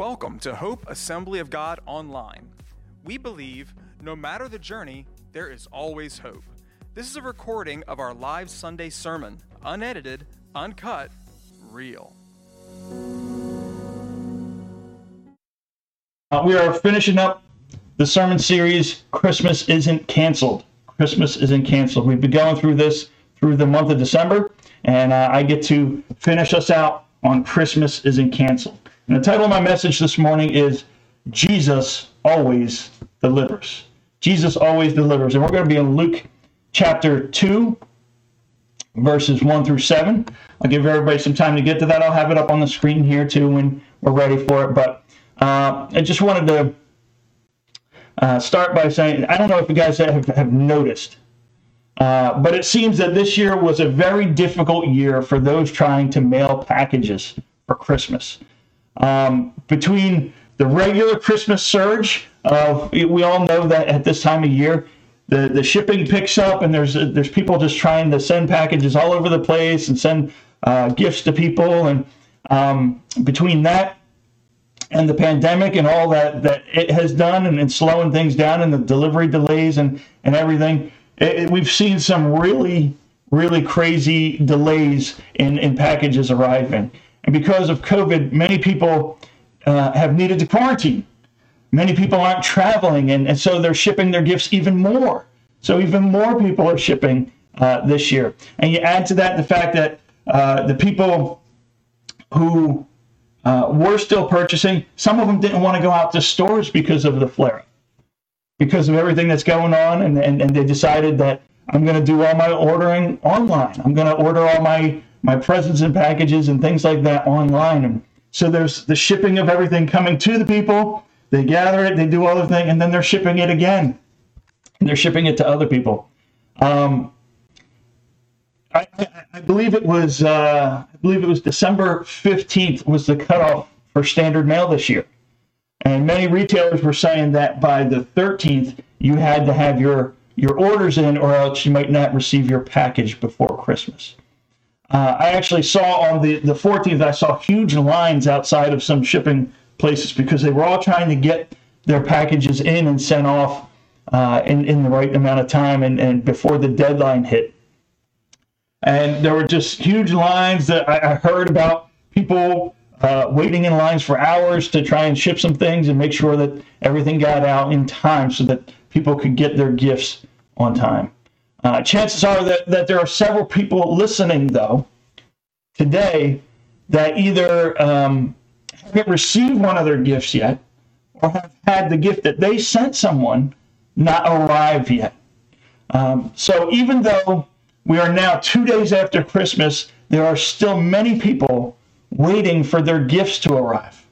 Welcome to Hope Assembly of God Online. We believe no matter the journey, there is always hope. This is a recording of our live Sunday sermon, unedited, uncut, real. Uh, we are finishing up the sermon series, Christmas Isn't Canceled. Christmas Isn't Canceled. We've been going through this through the month of December, and uh, I get to finish us out on Christmas Isn't Canceled. And the title of my message this morning is Jesus Always Delivers. Jesus Always Delivers. And we're going to be in Luke chapter 2, verses 1 through 7. I'll give everybody some time to get to that. I'll have it up on the screen here too when we're ready for it. But uh, I just wanted to uh, start by saying I don't know if you guys have, have noticed, uh, but it seems that this year was a very difficult year for those trying to mail packages for Christmas. Um, between the regular Christmas surge of, we all know that at this time of year, the, the shipping picks up and there's there's people just trying to send packages all over the place and send uh, gifts to people. And um, between that and the pandemic and all that that it has done and, and slowing things down and the delivery delays and and everything it, it, we've seen some really really crazy delays in in packages arriving and because of covid many people uh, have needed to quarantine many people aren't traveling and, and so they're shipping their gifts even more so even more people are shipping uh, this year and you add to that the fact that uh, the people who uh, were still purchasing. Some of them didn't want to go out to stores because of the flare up, because of everything that's going on, and, and, and they decided that I'm going to do all my ordering online. I'm going to order all my, my presents and packages and things like that online. So there's the shipping of everything coming to the people. They gather it, they do all the thing, and then they're shipping it again. And they're shipping it to other people. Um, I, I, I, believe it was uh, I believe it was December 15th was the cutoff for standard mail this year. And many retailers were saying that by the 13th you had to have your your orders in or else you might not receive your package before Christmas. Uh, I actually saw on the, the 14th, I saw huge lines outside of some shipping places because they were all trying to get their packages in and sent off uh, in, in the right amount of time and, and before the deadline hit and there were just huge lines that I, I heard about people uh, waiting in lines for hours to try and ship some things and make sure that everything got out in time so that people could get their gifts on time. Uh, chances are that, that there are several people listening, though, today that either um, haven't received one of their gifts yet or have had the gift that they sent someone not arrive yet. Um, so even though we are now two days after Christmas. There are still many people waiting for their gifts to arrive.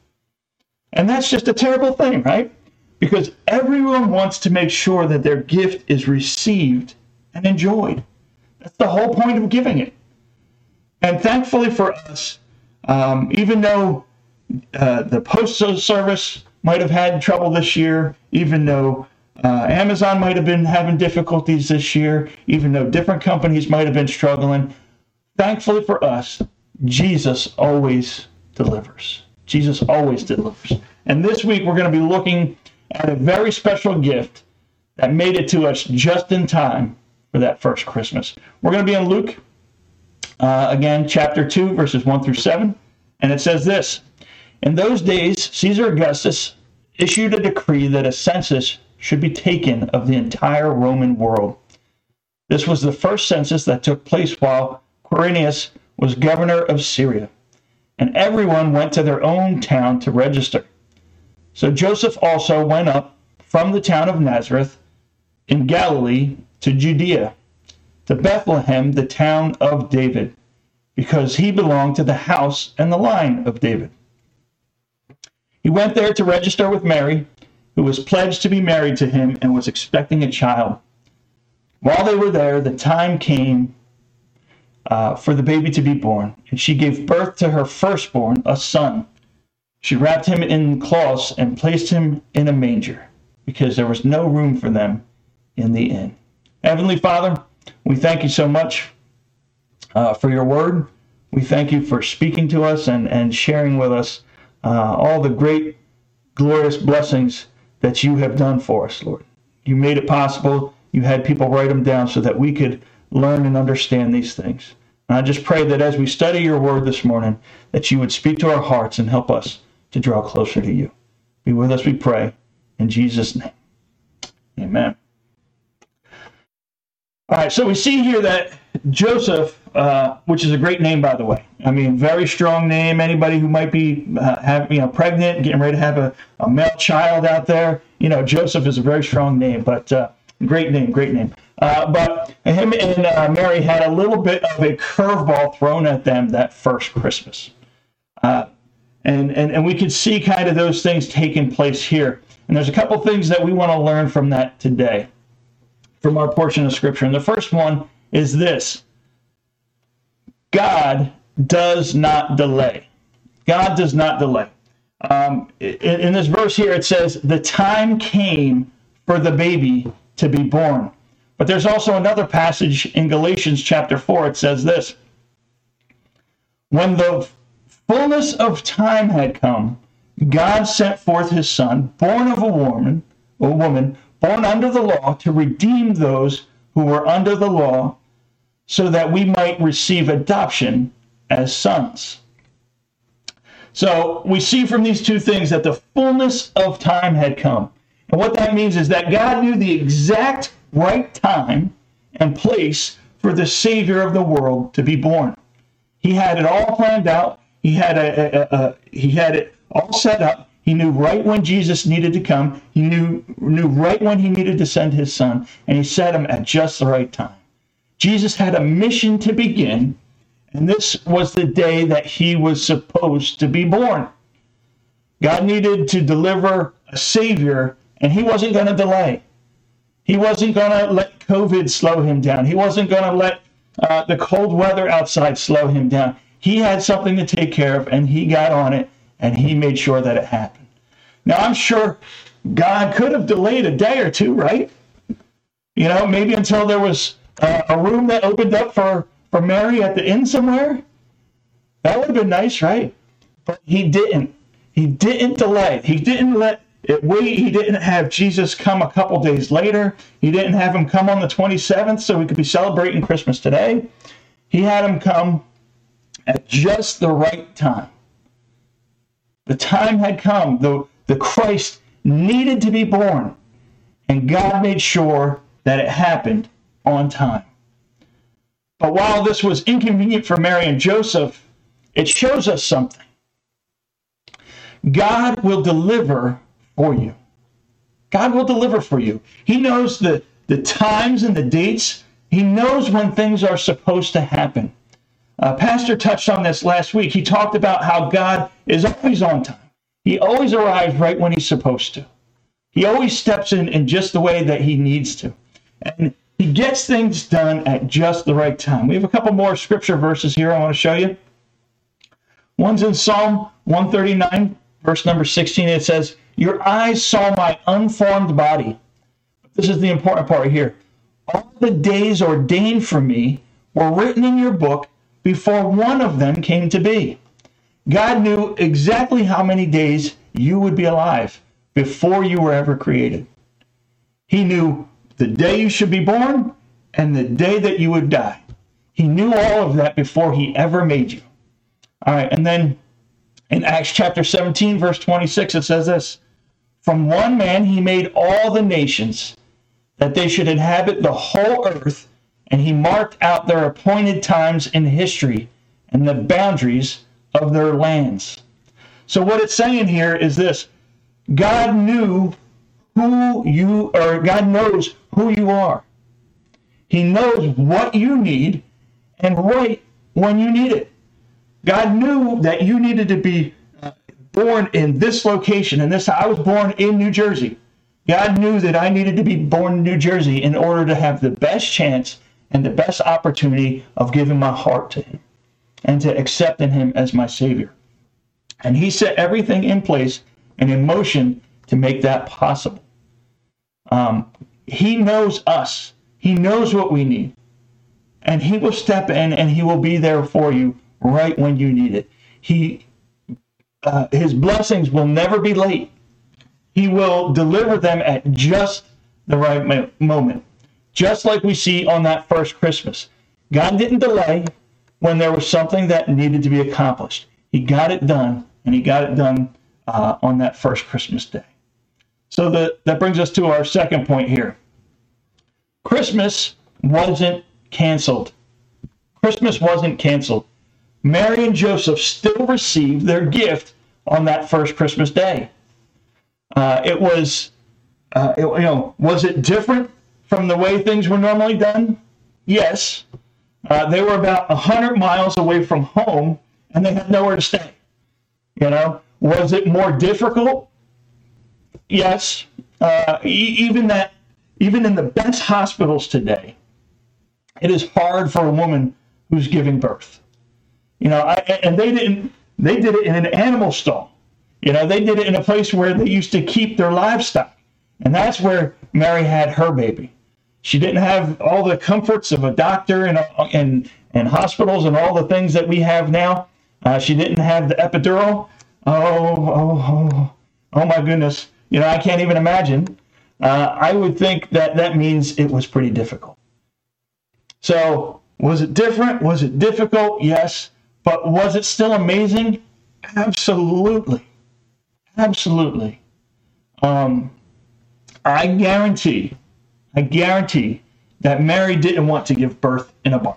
And that's just a terrible thing, right? Because everyone wants to make sure that their gift is received and enjoyed. That's the whole point of giving it. And thankfully for us, um, even though uh, the postal service might have had trouble this year, even though uh, Amazon might have been having difficulties this year, even though different companies might have been struggling. Thankfully for us, Jesus always delivers. Jesus always delivers. And this week we're going to be looking at a very special gift that made it to us just in time for that first Christmas. We're going to be in Luke, uh, again, chapter 2, verses 1 through 7. And it says this In those days, Caesar Augustus issued a decree that a census should be taken of the entire Roman world. This was the first census that took place while Quirinius was governor of Syria, and everyone went to their own town to register. So Joseph also went up from the town of Nazareth in Galilee to Judea, to Bethlehem, the town of David, because he belonged to the house and the line of David. He went there to register with Mary who was pledged to be married to him and was expecting a child. While they were there, the time came uh, for the baby to be born, and she gave birth to her firstborn, a son. She wrapped him in cloths and placed him in a manger, because there was no room for them in the inn. Heavenly Father, we thank you so much uh, for your word. We thank you for speaking to us and, and sharing with us uh, all the great, glorious blessings that you have done for us, Lord. You made it possible. You had people write them down so that we could learn and understand these things. And I just pray that as we study your word this morning, that you would speak to our hearts and help us to draw closer to you. Be with us, we pray. In Jesus' name. Amen. All right, so we see here that Joseph, uh, which is a great name, by the way. I mean, very strong name. Anybody who might be uh, have, you know pregnant, getting ready to have a, a male child out there, you know, Joseph is a very strong name, but uh, great name, great name. Uh, but him and uh, Mary had a little bit of a curveball thrown at them that first Christmas. Uh, and, and, and we could see kind of those things taking place here. And there's a couple things that we want to learn from that today, from our portion of Scripture. And the first one is this God does not delay. God does not delay. Um, in, in this verse here, it says, The time came for the baby to be born. But there's also another passage in Galatians chapter 4. It says this When the fullness of time had come, God sent forth his son, born of a woman, a woman, born under the law, to redeem those who were under the law, so that we might receive adoption as sons. So we see from these two things that the fullness of time had come. And what that means is that God knew the exact right time and place for the Savior of the world to be born. He had it all planned out. He had a, a, a, he had it all set up. He knew right when Jesus needed to come. He knew knew right when he needed to send his son, and he set him at just the right time. Jesus had a mission to begin, and this was the day that he was supposed to be born. God needed to deliver a savior, and he wasn't going to delay. He wasn't going to let COVID slow him down. He wasn't going to let uh, the cold weather outside slow him down. He had something to take care of, and he got on it, and he made sure that it happened. Now, I'm sure God could have delayed a day or two, right? You know, maybe until there was uh, a room that opened up for, for Mary at the inn somewhere. That would have been nice, right? But he didn't. He didn't delay. He didn't let it wait. He didn't have Jesus come a couple days later. He didn't have him come on the 27th so we could be celebrating Christmas today. He had him come at just the right time. The time had come. The, the Christ needed to be born. And God made sure that it happened on time. But while this was inconvenient for Mary and Joseph, it shows us something. God will deliver for you. God will deliver for you. He knows the, the times and the dates. He knows when things are supposed to happen. Uh, Pastor touched on this last week. He talked about how God is always on time. He always arrives right when he's supposed to. He always steps in in just the way that he needs to. And he gets things done at just the right time. We have a couple more scripture verses here I want to show you. One's in Psalm 139, verse number 16. It says, Your eyes saw my unformed body. This is the important part here. All the days ordained for me were written in your book before one of them came to be. God knew exactly how many days you would be alive before you were ever created. He knew the day you should be born and the day that you would die. He knew all of that before he ever made you. All right, and then in Acts chapter 17, verse 26, it says this From one man he made all the nations that they should inhabit the whole earth, and he marked out their appointed times in history and the boundaries of their lands. So, what it's saying here is this God knew who you, or God knows who you are. He knows what you need and right when you need it. God knew that you needed to be uh, born in this location, and this I was born in New Jersey. God knew that I needed to be born in New Jersey in order to have the best chance and the best opportunity of giving my heart to Him and to accepting Him as my Savior. And He set everything in place and in motion to make that possible. Um, he knows us. He knows what we need. And he will step in and he will be there for you right when you need it. He uh, his blessings will never be late. He will deliver them at just the right mo- moment, just like we see on that first Christmas. God didn't delay when there was something that needed to be accomplished. He got it done, and he got it done uh, on that first Christmas day. So the, that brings us to our second point here. Christmas wasn't canceled. Christmas wasn't canceled. Mary and Joseph still received their gift on that first Christmas day. Uh, it was, uh, it, you know, was it different from the way things were normally done? Yes. Uh, they were about 100 miles away from home and they had nowhere to stay. You know, was it more difficult? Yes. Uh, e- even that, even in the best hospitals today, it is hard for a woman who's giving birth. You know, I, and they didn't. They did it in an animal stall. You know, they did it in a place where they used to keep their livestock, and that's where Mary had her baby. She didn't have all the comforts of a doctor and and and hospitals and all the things that we have now. Uh, she didn't have the epidural. Oh, oh, oh, oh my goodness! You know, I can't even imagine. Uh, I would think that that means it was pretty difficult. So, was it different? Was it difficult? Yes. But was it still amazing? Absolutely. Absolutely. Um, I guarantee, I guarantee that Mary didn't want to give birth in a barn.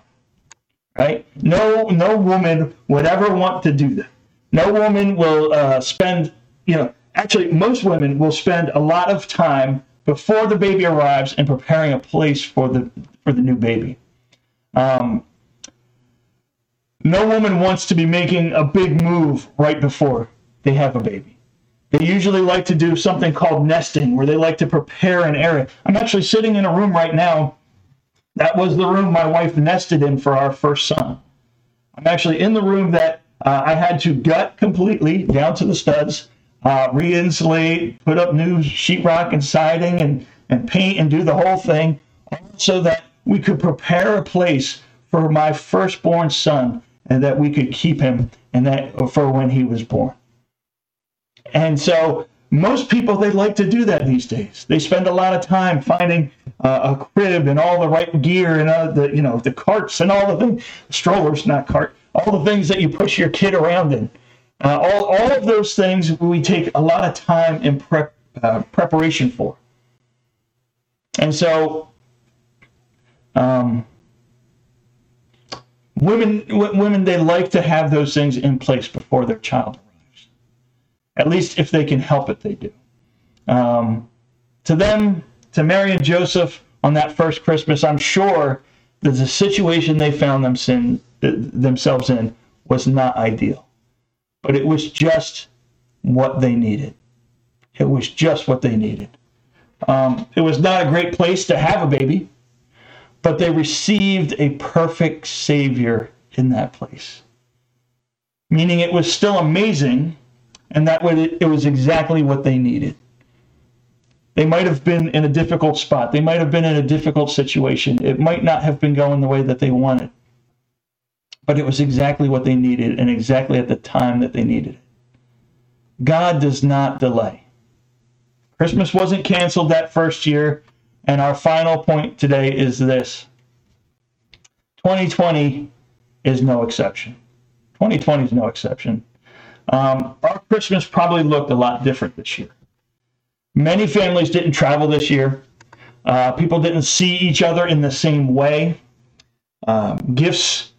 Right? No, no woman would ever want to do that. No woman will uh, spend, you know, actually, most women will spend a lot of time before the baby arrives in preparing a place for the for the new baby. Um, no woman wants to be making a big move right before they have a baby. They usually like to do something called nesting, where they like to prepare an area. I'm actually sitting in a room right now. That was the room my wife nested in for our first son. I'm actually in the room that uh, I had to gut completely down to the studs, uh, re-insulate, put up new sheetrock and siding, and and paint and do the whole thing, so that we could prepare a place for my firstborn son and that we could keep him and that for when he was born. And so most people they like to do that these days. They spend a lot of time finding uh, a crib and all the right gear and uh, the you know the carts and all the things, strollers, not cart, all the things that you push your kid around in. Uh, all, all of those things we take a lot of time in prep, uh, preparation for. And so um, women women they like to have those things in place before their child at least if they can help it they do. Um, to them to mary and joseph on that first christmas i'm sure that the situation they found them sin, themselves in was not ideal. But it was just what they needed. It was just what they needed. Um, it was not a great place to have a baby but they received a perfect Savior in that place. Meaning it was still amazing, and that it was exactly what they needed. They might have been in a difficult spot. They might have been in a difficult situation. It might not have been going the way that they wanted. But it was exactly what they needed and exactly at the time that they needed it. God does not delay. Christmas wasn't canceled that first year. And our final point today is this 2020 is no exception. 2020 is no exception. Um, our Christmas probably looked a lot different this year. Many families didn't travel this year. Uh, people didn't see each other in the same way. Um, gifts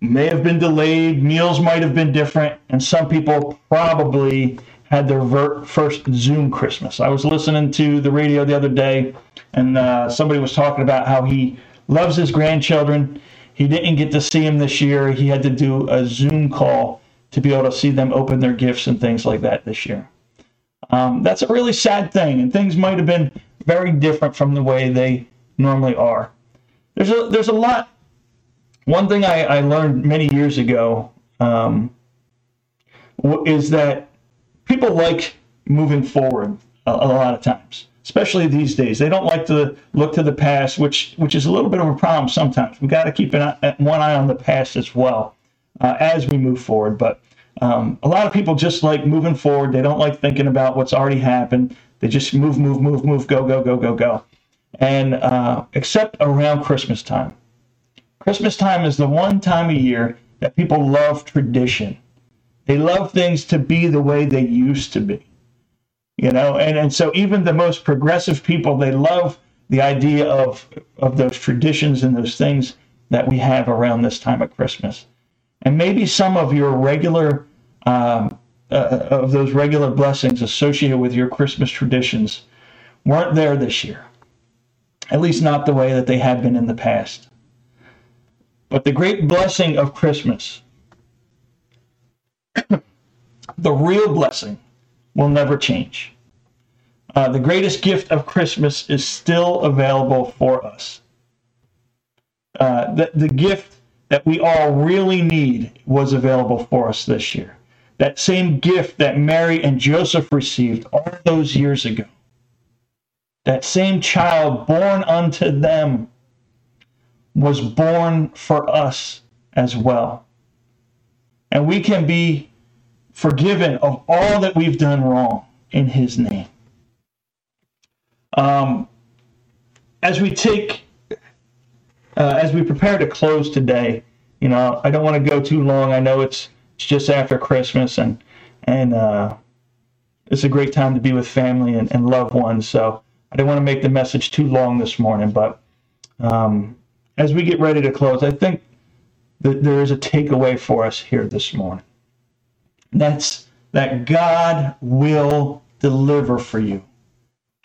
may have been delayed, meals might have been different, and some people probably had their ver- first Zoom Christmas. I was listening to the radio the other day, and uh, somebody was talking about how he loves his grandchildren. He didn't get to see them this year. He had to do a Zoom call to be able to see them open their gifts and things like that this year. Um, that's a really sad thing, and things might have been very different from the way they normally are. There's a there's a lot. One thing I, I learned many years ago um, is that people like moving forward a, a, lot of times, especially these days. They don't like to look to the past, which which is a little bit of a problem sometimes. We got to keep an, one eye on the past as well uh, as we move forward. But um, a lot of people just like moving forward. They don't like thinking about what's already happened. They just move, move, move, move, go, go, go, go, go. And uh, except around Christmas time. Christmas time is the one time a year that people love tradition. They love things to be the way they used to be. You know, and, and so even the most progressive people, they love the idea of, of those traditions and those things that we have around this time of Christmas. And maybe some of your regular, um, uh, of those regular blessings associated with your Christmas traditions weren't there this year, at least not the way that they had been in the past. But the great blessing of Christmas, the real blessing, will never change. Uh, the greatest gift of Christmas is still available for us. Uh, the, the gift that we all really need was available for us this year. That same gift that Mary and Joseph received all those years ago. That same child born unto them was born for us as well. And we can be forgiven of all that we've done wrong in his name. Um, as we take, uh, as we prepare to close today, you know, I don't want to go too long. I know it's, it's just after Christmas and, and, uh, it's a great time to be with family and, and loved ones. So I don't want to make the message too long this morning, but, um, as we get ready to close, I think that there is a takeaway for us here this morning. That's that God will deliver for you.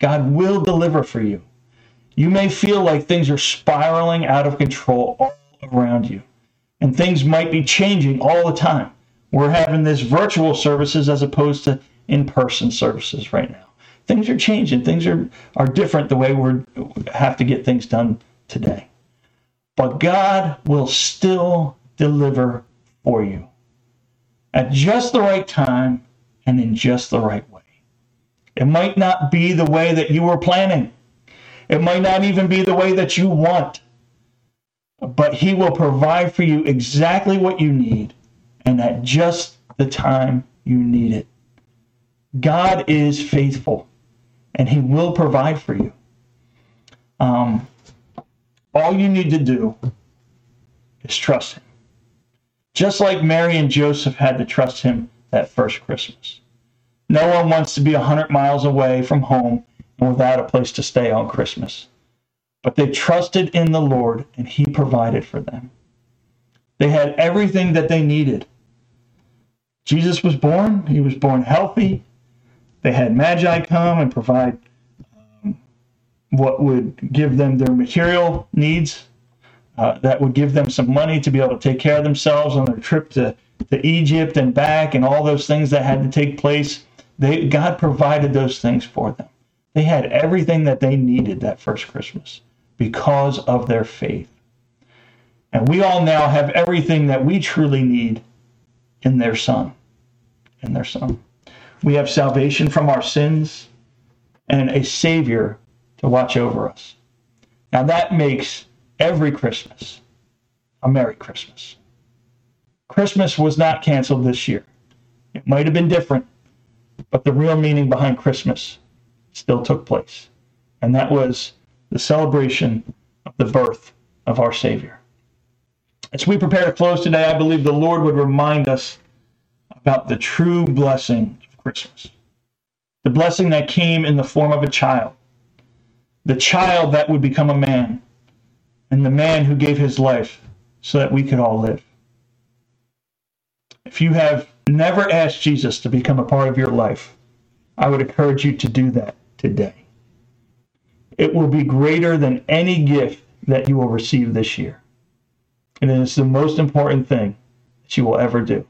God will deliver for you. You may feel like things are spiraling out of control all around you, and things might be changing all the time. We're having this virtual services as opposed to in person services right now. Things are changing. Things are, are different the way we have to get things done today. But God will still deliver for you at just the right time and in just the right way. It might not be the way that you were planning. It might not even be the way that you want. But He will provide for you exactly what you need and at just the time you need it. God is faithful and He will provide for you. Um, all you need to do is trust Him. Just like Mary and Joseph had to trust Him that first Christmas. No one wants to be 100 miles away from home without a place to stay on Christmas. But they trusted in the Lord and He provided for them. They had everything that they needed. Jesus was born, He was born healthy. They had Magi come and provide um, what would give them their material needs, uh, that would give them some money to be able to take care of themselves on their trip to, to Egypt and back and all those things that had to take place. They, God provided those things for them. They had everything that they needed that first Christmas because of their faith. And we all now have everything that we truly need in their Son. In their Son. We have salvation from our sins and a Savior to watch over us. Now that makes every Christmas a Merry Christmas. Christmas was not canceled this year. It might have been different, but the real meaning behind Christmas still took place. And that was the celebration of the birth of our Savior. As we prepare to close today, I believe the Lord would remind us about the true blessing of Christmas. The blessing that came in the form of a child. The child that would become a man. And the man who gave his life so that we could all live. If you have never asked Jesus to become a part of your life, I would encourage you to do that today. It will be greater than any gift that you will receive this year. And it is the most important thing that you will ever do.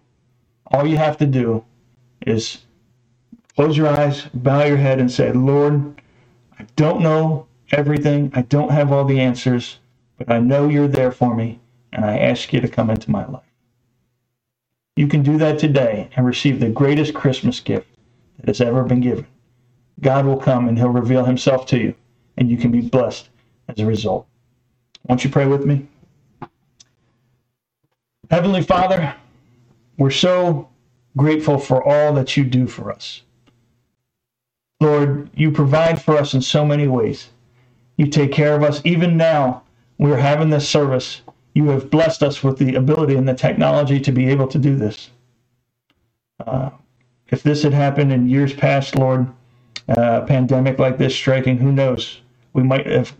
All you have to do is close your eyes, bow your head, and say, Lord, I don't know everything. I don't have all the answers, but I know you're there for me, and I ask you to come into my life. You can do that today and receive the greatest Christmas gift that has ever been given. God will come and he'll reveal himself to you, and you can be blessed as a result. Won't you pray with me? Heavenly Father, we're so grateful for all that you do for us. Lord, you provide for us in so many ways. You take care of us. Even now, we're having this service. You have blessed us with the ability and the technology to be able to do this. Uh, if this had happened in years past, Lord, uh, a pandemic like this striking, who knows? We might have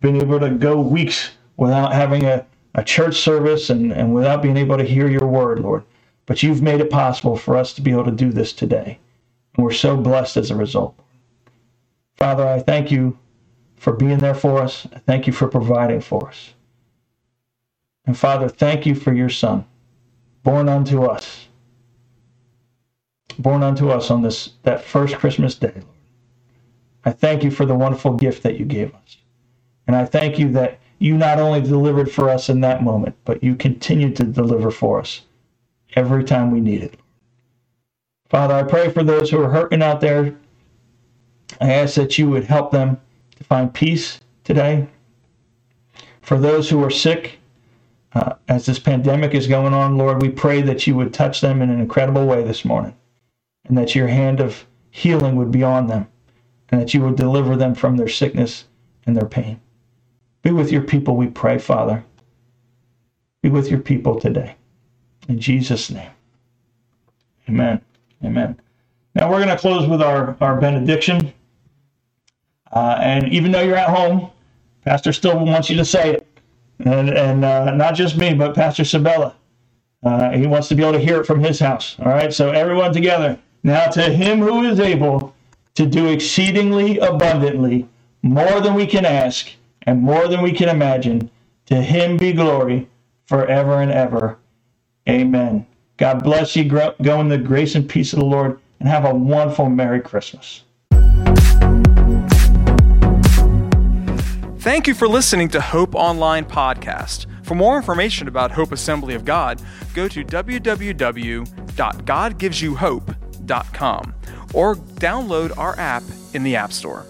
been able to go weeks without having a, a church service and, and without being able to hear your word, Lord. But you've made it possible for us to be able to do this today. And we're so blessed as a result. Father, I thank you for being there for us. I thank you for providing for us. And Father, thank you for your Son, born unto us, born unto us on this that first Christmas day. I thank you for the wonderful gift that you gave us. And I thank you that you not only delivered for us in that moment, but you continue to deliver for us every time we need it. Father, I pray for those who are hurting out there. I ask that you would help them to find peace today. For those who are sick, uh, as this pandemic is going on, Lord, we pray that you would touch them in an incredible way this morning and that your hand of healing would be on them and that you would deliver them from their sickness and their pain. Be with your people, we pray, Father. Be with your people today. In Jesus' name. Amen. Amen. Now we're going to close with our, our benediction. Uh, and even though you're at home, Pastor still wants you to say it. And, and uh, not just me, but Pastor Sabella. Uh, he wants to be able to hear it from his house. All right, so everyone together. Now to him who is able to do exceedingly abundantly more than we can ask and more than we can imagine, to him be glory forever and ever. Amen. God bless you. Go in the grace and peace of the Lord and have a wonderful Merry Christmas. Thank you for listening to Hope Online Podcast. For more information about Hope Assembly of God, go to www.godgivesyouhope.com or download our app in the App Store.